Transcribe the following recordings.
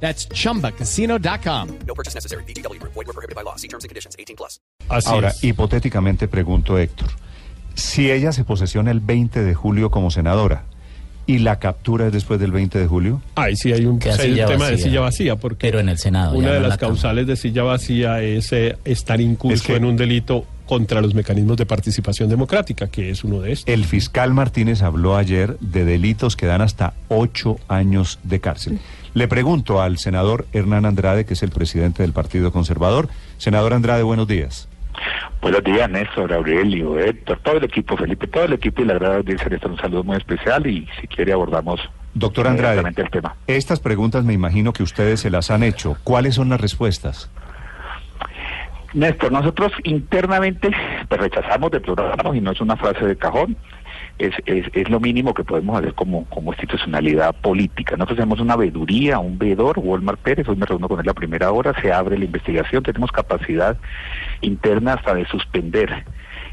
That's chumbacasino.com. No purchase necessary. BGW. Void were prohibited by law. See terms and conditions. 18 plus. Así Ahora, es. hipotéticamente pregunto, Héctor, si ella se posesiona el 20 de julio como senadora y la captura es después del 20 de julio, Ahí sí hay un, sí hay un tema de vacía. silla vacía, porque Pero en el Senado, una de las la causales de silla vacía es eh, estar incurso Es que- en un delito contra los mecanismos de participación democrática, que es uno de estos. el fiscal Martínez habló ayer de delitos que dan hasta ocho años de cárcel. Le pregunto al senador Hernán Andrade, que es el presidente del Partido Conservador. Senador Andrade, buenos días. Buenos días, Néstor, Aurelio, Héctor, todo el equipo, Felipe, todo el equipo y la gran audiencia Néstor, un saludo muy especial y si quiere abordamos Doctor Andrade, el tema. estas preguntas me imagino que ustedes se las han hecho. ¿Cuáles son las respuestas? Néstor, nosotros internamente pues, rechazamos, deploramos y no es una frase de cajón. Es, es, es lo mínimo que podemos hacer como, como institucionalidad política. Nosotros hacemos una veeduría, un veedor, Walmart Pérez, hoy me reúno con él a primera hora, se abre la investigación, tenemos capacidad interna hasta de suspender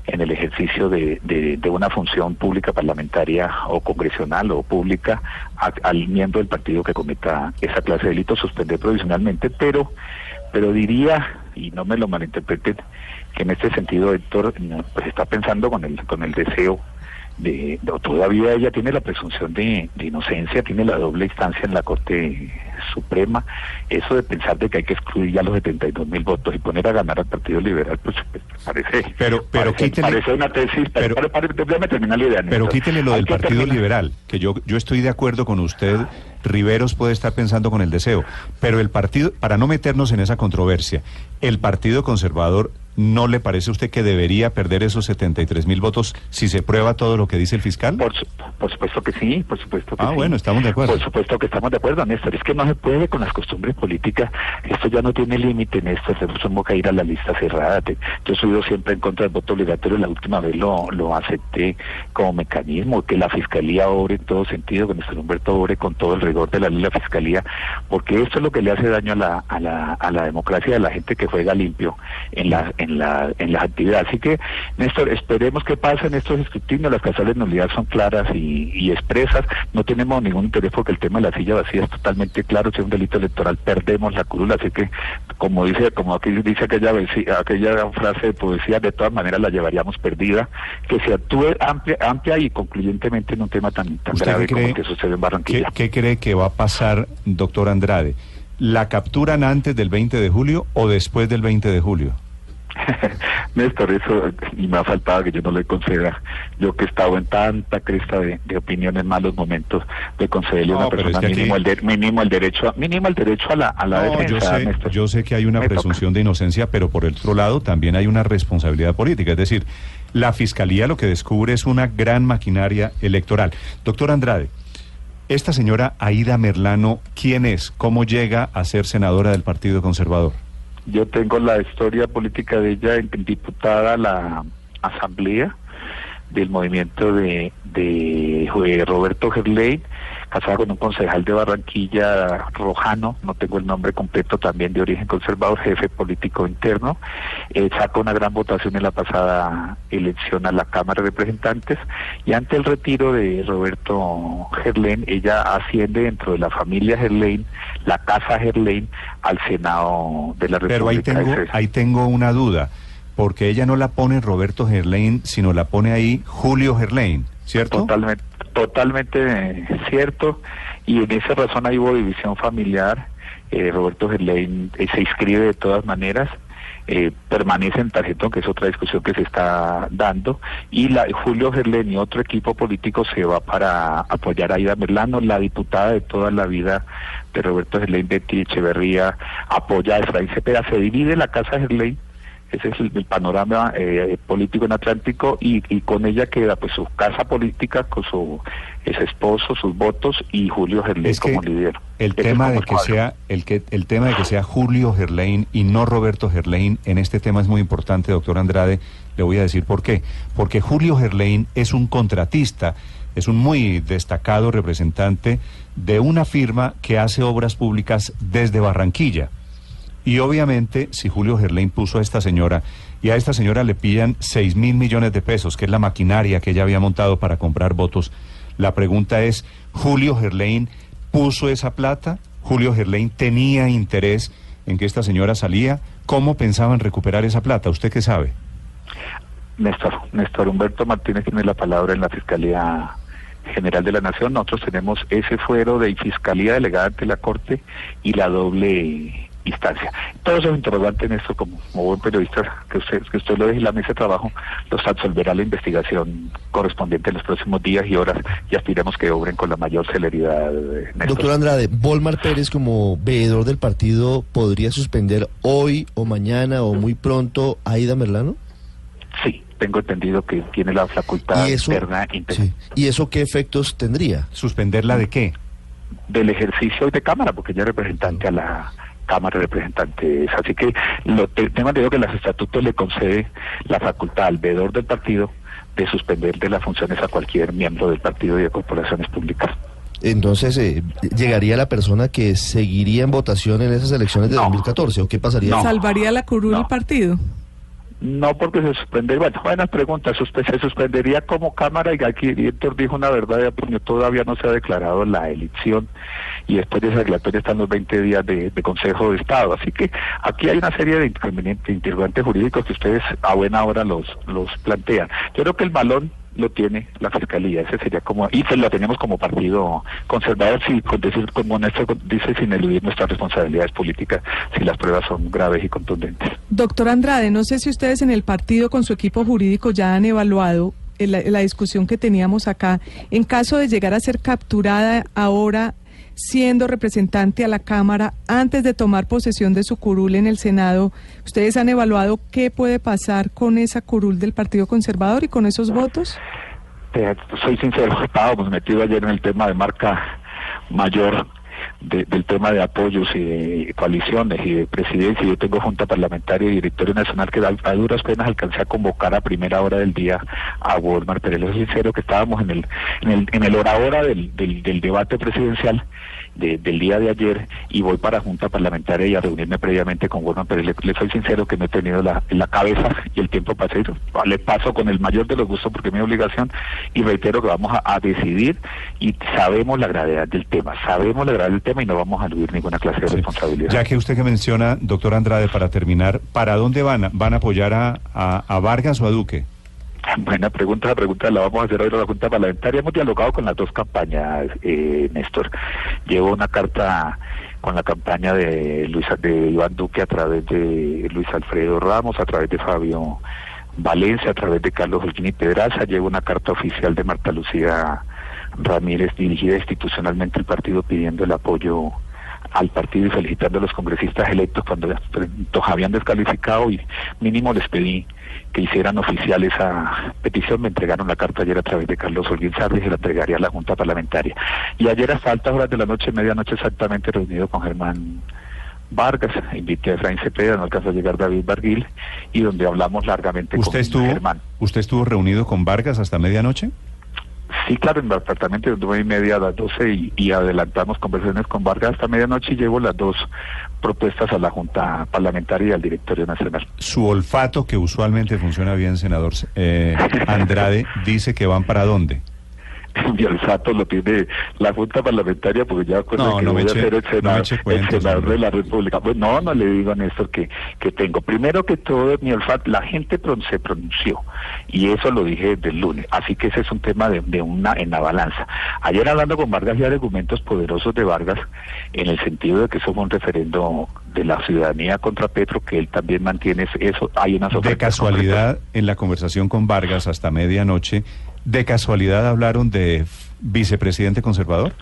en el ejercicio de, de, de una función pública parlamentaria o congresional o pública a- al miembro del partido que cometa esa clase de delito, suspender provisionalmente, pero pero diría, y no me lo malinterpreten, que en este sentido Héctor no, pues está pensando con el, con el deseo de, de- todavía ella tiene la presunción de, de inocencia, tiene la doble instancia en la Corte Suprema, eso de pensar de que hay que excluir ya los 72 mil votos y poner a ganar al Partido Liberal, pues, pues, parece, Pero- pero parece, quítele- parece una tesis, pero- pero, pero, pero- quítele lo del Partido terminar- Liberal, que yo, yo estoy de acuerdo con usted, Riveros puede estar pensando con el deseo, pero el partido, para no meternos en esa controversia, ¿el Partido Conservador no le parece a usted que debería perder esos 73 mil votos si se prueba todo lo que dice el fiscal? Por, su- por supuesto que sí, por supuesto que Ah, sí. bueno, estamos de acuerdo. Por supuesto que estamos de acuerdo, Néstor. Es que no se puede con las costumbres políticas. Esto ya no tiene límite, Néstor. Tenemos que ir a la lista cerrada. Yo he sido siempre en contra del voto obligatorio. La última vez lo, lo acepté como mecanismo. Que la Fiscalía obre en todo sentido, que Néstor Humberto obre con todo el rigor de la ley de la Fiscalía. Porque esto es lo que le hace daño a la, a la, a la democracia de la gente que juega limpio en la, en la, en las actividades. Así que, Néstor, esperemos que pasen estos escrutinios. Las causales de nulidad son claras y, y expresas. No tenemos ningún interés porque el tema de la silla vacía es totalmente claro. Si es un delito electoral, perdemos la curula. Así que, como dice, como aquí dice aquella, aquella frase de poesía, de todas maneras la llevaríamos perdida. Que se actúe amplia, amplia y concluyentemente en un tema tan, tan ¿Usted grave qué como el que sucede en ¿Qué, Barranquilla. qué cree que va a pasar, doctor Andrade? ¿La capturan antes del 20 de julio o después del 20 de julio? Néstor, eso, y me ha faltado que yo no le conceda, yo que he estado en tanta cresta de, de opinión en malos momentos, de concederle a No, una es persona aquí- mínimo, el de- mínimo el derecho, a, mínimo el derecho a la, a la No, yo defensa, sé, yo sé que hay una Me toca. presunción de inocencia, pero por el otro lado también hay una responsabilidad política. Es decir, la fiscalía lo que descubre es una gran maquinaria electoral. Doctor Andrade, esta señora Aida Merlano, ¿quién es? ¿Cómo llega a ser senadora del Partido Conservador? Yo tengo la historia política de ella en diputada a la asamblea del movimiento de, de Roberto Gerlein, casada con un concejal de Barranquilla, Rojano, no tengo el nombre completo, también de origen conservador, jefe político interno, eh, sacó una gran votación en la pasada elección a la Cámara de Representantes y ante el retiro de Roberto Gerlein, ella asciende dentro de la familia Gerlein, la casa Gerlein, al Senado de la República. Pero ahí tengo, ahí tengo una duda, porque ella no la pone Roberto Gerlain, sino la pone ahí Julio Gerlain, ¿cierto? Totalmente, totalmente cierto. Y en esa razón ahí hubo división familiar. Eh, Roberto Gerlain eh, se inscribe de todas maneras. eh, permanece en tarjetón, que es otra discusión que se está dando, y la, Julio Gerlain y otro equipo político se va para apoyar a Aida Merlano, la diputada de toda la vida de Roberto Gerlain, Betty Echeverría, apoya a Efraín Cepeda, se divide la casa Gerlain, ese es el, el panorama eh, político en Atlántico y, y con ella queda pues su casa política con su ex esposo, sus votos y Julio Gerlé Es que como líder. el tema de que sea el que el tema de que sea Julio Gerlain y no Roberto Gerlain en este tema es muy importante, doctor Andrade. Le voy a decir por qué. Porque Julio Gerlain es un contratista, es un muy destacado representante de una firma que hace obras públicas desde Barranquilla. Y obviamente, si Julio Gerlain puso a esta señora y a esta señora le pillan 6 mil millones de pesos, que es la maquinaria que ella había montado para comprar votos, la pregunta es, ¿Julio Gerlain puso esa plata? ¿Julio Gerlain tenía interés en que esta señora salía? ¿Cómo pensaban recuperar esa plata? ¿Usted qué sabe? Néstor, Néstor Humberto Martínez tiene la palabra en la Fiscalía General de la Nación. Nosotros tenemos ese fuero de Fiscalía delegada ante la Corte y la doble instancia. Todos esos interrogantes, Néstor, como, como buen periodista, que usted, que usted lo deje en la mesa de trabajo, los absolverá la investigación correspondiente en los próximos días y horas y aspiremos que obren con la mayor celeridad, eh, Néstor. Doctor Andrade, Volmar Pérez como veedor del partido podría suspender hoy o mañana o muy pronto a Aida Merlano? Sí, tengo entendido que tiene la facultad ¿Y eso, interna inter- sí. ¿Y eso qué efectos tendría? ¿Suspenderla de qué? del ejercicio de Cámara, porque ella es representante a la Cámara de Representantes. Así que lo te- tengo entendido que los estatutos le concede la facultad al veedor del partido de suspender de las funciones a cualquier miembro del partido y de corporaciones públicas. Entonces, eh, ¿llegaría la persona que seguiría en votación en esas elecciones de No. 2014 o qué pasaría? No. ¿Salvaría la curul No. el partido? No porque se suspende, bueno, buena pregunta, suspe- se suspendería como Cámara y aquí Héctor dijo una verdad de puño, todavía no se ha declarado la elección y después de esa declaratoria están los 20 días de, de Consejo de Estado, así que aquí hay una serie de interrogantes jurídicos que ustedes a buena hora los, los plantean. Yo creo que el balón lo tiene la Fiscalía, ese sería como, y pues lo tenemos como partido conservador, si, con decir, como Néstor dice, sin eludir nuestras responsabilidades políticas, si las pruebas son graves y contundentes. Doctor Andrade, no sé si ustedes en el partido con su equipo jurídico ya han evaluado eh, la, la discusión que teníamos acá. En caso de llegar a ser capturada ahora siendo representante a la Cámara antes de tomar posesión de su curul en el Senado, ¿ustedes han evaluado qué puede pasar con esa curul del Partido Conservador y con esos votos? Te- soy sincero, estábamos metidos ayer en el tema de marca mayor de- del tema de apoyos y de coaliciones y de presidencia. Yo tengo junta parlamentaria y directorio nacional que a, duras penas alcancé a convocar a primera hora del día a Walmart, pero soy sincero que estábamos en el en el, en el hora hora del, del, del debate presidencial de- del día de ayer y voy para junta parlamentaria y a reunirme previamente con Walmart, pero le, le soy sincero que no he tenido la, la cabeza y el tiempo para hacerlo. Le paso con el mayor de los gustos porque es mi obligación y reitero que vamos a, a decidir y sabemos la gravedad del tema, sabemos la gravedad del tema y no vamos a eludir ninguna clase de Sí. responsabilidad. Ya que usted que menciona, doctor Andrade, para terminar, ¿para dónde van? ¿Van a apoyar a, a- a Vargas o a Duque? Buena pregunta, la pregunta la vamos a hacer hoy en la Junta Parlamentaria. Hemos dialogado con las dos campañas, eh, Néstor. Llevo una carta con la campaña de Luis, de Iván Duque a través de Luis Alfredo Ramos, a través de Fabio Valencia, a través de Carlos Holguín y Pedraza. Llevo una carta oficial de Marta Lucía Ramírez, dirigida institucionalmente al partido, pidiendo el apoyo al partido y felicitando a los congresistas electos cuando los habían descalificado y mínimo les pedí que hicieran oficial esa petición. Me entregaron la carta ayer a través de Carlos Holguín Sarri y se la entregaría a la Junta Parlamentaria. Y ayer hasta altas horas de la noche, medianoche exactamente, reunido con Germán Vargas, invité a Efraín Cepeda, no alcanzó a llegar David Barguil, y donde hablamos largamente ¿Usted con estuvo, Germán. ¿Usted estuvo reunido con Vargas hasta medianoche? Sí, claro, en el apartamento de nueve y media a las 12 y, y adelantamos conversaciones con Vargas hasta medianoche y llevo las dos propuestas a la Junta Parlamentaria y al Directorio Nacional. Su olfato, que usualmente funciona bien, senador eh, Andrade, dice que van para dónde. Mi olfato lo tiene la Junta Parlamentaria porque ya con No, el que no voy eche- a ser el no senador, eche el senador de la República. Pues no, no le digo a Néstor que, que tengo. Primero que todo, mi olfato, la gente se pronunció y eso lo dije desde el lunes. Así que ese es un tema de, de una en la balanza. Ayer hablando con Vargas y argumentos poderosos de Vargas en el sentido de que eso fue un referendo de la ciudadanía contra Petro, que él también mantiene eso. Hay unas De casualidad, en la conversación con Vargas hasta medianoche, ¿de casualidad hablaron de vicepresidente conservador?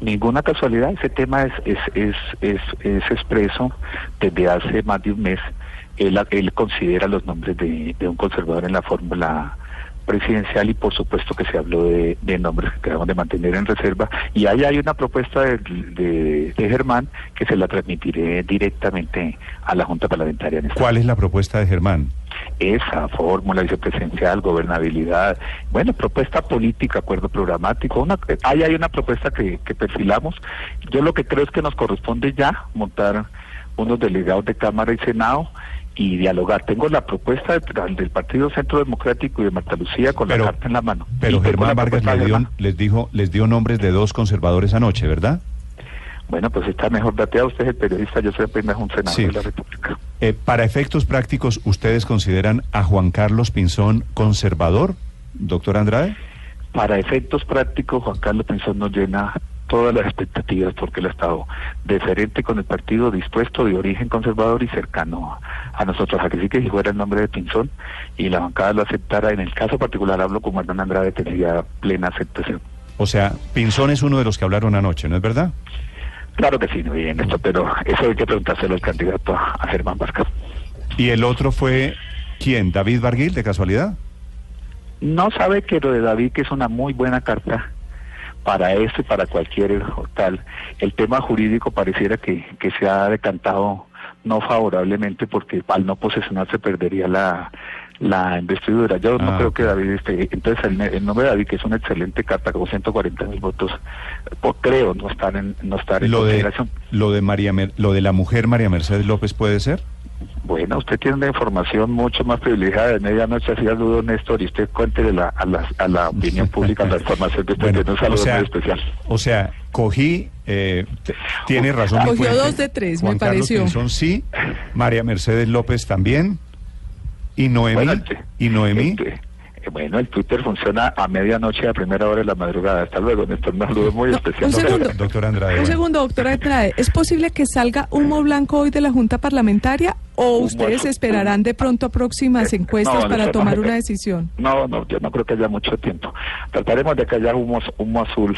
Ninguna casualidad, ese tema es, es, es, es, es expreso desde hace más de un mes él, él considera los nombres de, de un conservador en la fórmula presidencial y por supuesto que se habló de, de nombres que quedamos de mantener en reserva y ahí hay una propuesta de, de- de Germán que se la transmitiré directamente a la Junta Parlamentaria. En esta ¿Cuál es la propuesta de Germán? Esa fórmula vicepresidencial, gobernabilidad, bueno, propuesta política, acuerdo programático, una, ahí hay una propuesta que, que perfilamos. Yo lo que creo es que nos corresponde ya montar unos delegados de Cámara y Senado y dialogar. Tengo la propuesta del, del Partido Centro Democrático y de Marta Lucía con Pero- la carta en la mano. Pero Germán Vargas dio, les dijo, les dio nombres de dos conservadores anoche, ¿verdad? Bueno, pues está mejor dateado. Usted es el periodista, yo soy apenas un senador Sí. de la República. Eh, para efectos prácticos, ¿ustedes consideran a Juan Carlos Pinzón conservador, doctor Andrade? Para efectos prácticos, Juan Carlos Pinzón nos llena todas las expectativas porque él ha estado deferente con el partido, dispuesto, de origen conservador y cercano a nosotros. Aquí sí que si fuera el nombre de Pinzón y la bancada lo aceptara, en el caso particular hablo con Hernán Andrade, tendría plena aceptación. O sea, Pinzón es uno de los que hablaron anoche, ¿no es verdad? Claro que sí, bien esto, pero eso hay que preguntárselo al candidato a, a Germán Vargas. Y el otro fue, ¿quién? ¿David Barguil, de casualidad? No sabe que lo de David, que es una muy buena carta para esto y para cualquier tal. El tema jurídico pareciera que, que se ha decantado no favorablemente porque al no posesionarse perdería la, la investidura. Yo no Ah, creo que David esté. Entonces, el, el nombre de David, que es una excelente carta con 140 mil votos, pues, creo no estar en, no estar en Lo de, consideración. lo de María Mer- lo de la mujer María Mercedes López puede ser. Bueno, usted tiene una información mucho más privilegiada de medianoche, así dudo Néstor, y usted cuéntele la, a, la, a la opinión pública la información que usted tiene. Un o saludo sea, muy especial. o sea, cogí, eh, tiene razón. Cogió dos de tres, me Carlos pareció. Pinzón sí, María Mercedes López también, y Noemí, Bueno, y Noemí. eh, bueno, el Twitter funciona a medianoche a primera hora de la madrugada. Hasta luego, Néstor. Un saludo muy No, especial. un segundo. Doctor Andrade. Un segundo, doctora Andrade. ¿Es posible que salga humo blanco hoy de la Junta Parlamentaria o ustedes esperarán de pronto a próximas Eh, encuestas no, para no, tomar no, una decisión? No, no, yo no creo que haya mucho tiempo. Trataremos de que haya humo, humo azul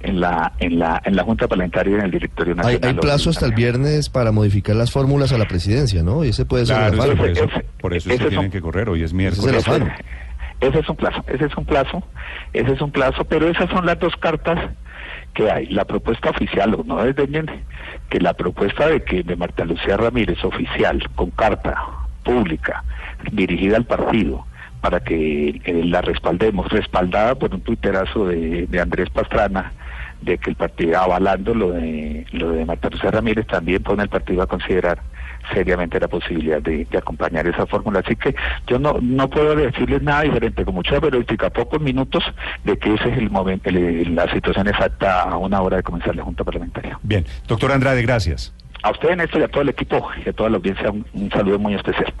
en la, en la, en la Junta Parlamentaria y en el Directorio Nacional. hay plazo hasta el viernes para modificar las fórmulas a la presidencia, ¿no? Y ese puede ser Claro, el por eso, Ese- por eso ese es que tienen que correr, hoy es Ese es el miércoles. Ese es un plazo, ese es un plazo, ese es un plazo, pero esas son las dos cartas que hay. La propuesta oficial, o no desdeñen, que la propuesta de que de Marta Lucía Ramírez oficial, con carta pública, dirigida al partido, para que eh, la respaldemos, respaldada por un tuiterazo de, de Andrés Pastrana, de que el partido avalando lo de lo de Marta Lucía Ramírez también pone el partido a considerar seriamente la posibilidad de, de acompañar esa fórmula. Así que yo no no puedo decirles nada diferente, con mucha periodística, pocos minutos, de que ese es el momento, el- la situación exacta a una hora de comenzar la Junta Parlamentaria. Bien, doctor Andrade, gracias. A usted, Néstor, y a todo el equipo y a toda la audiencia, un- un saludo muy especial.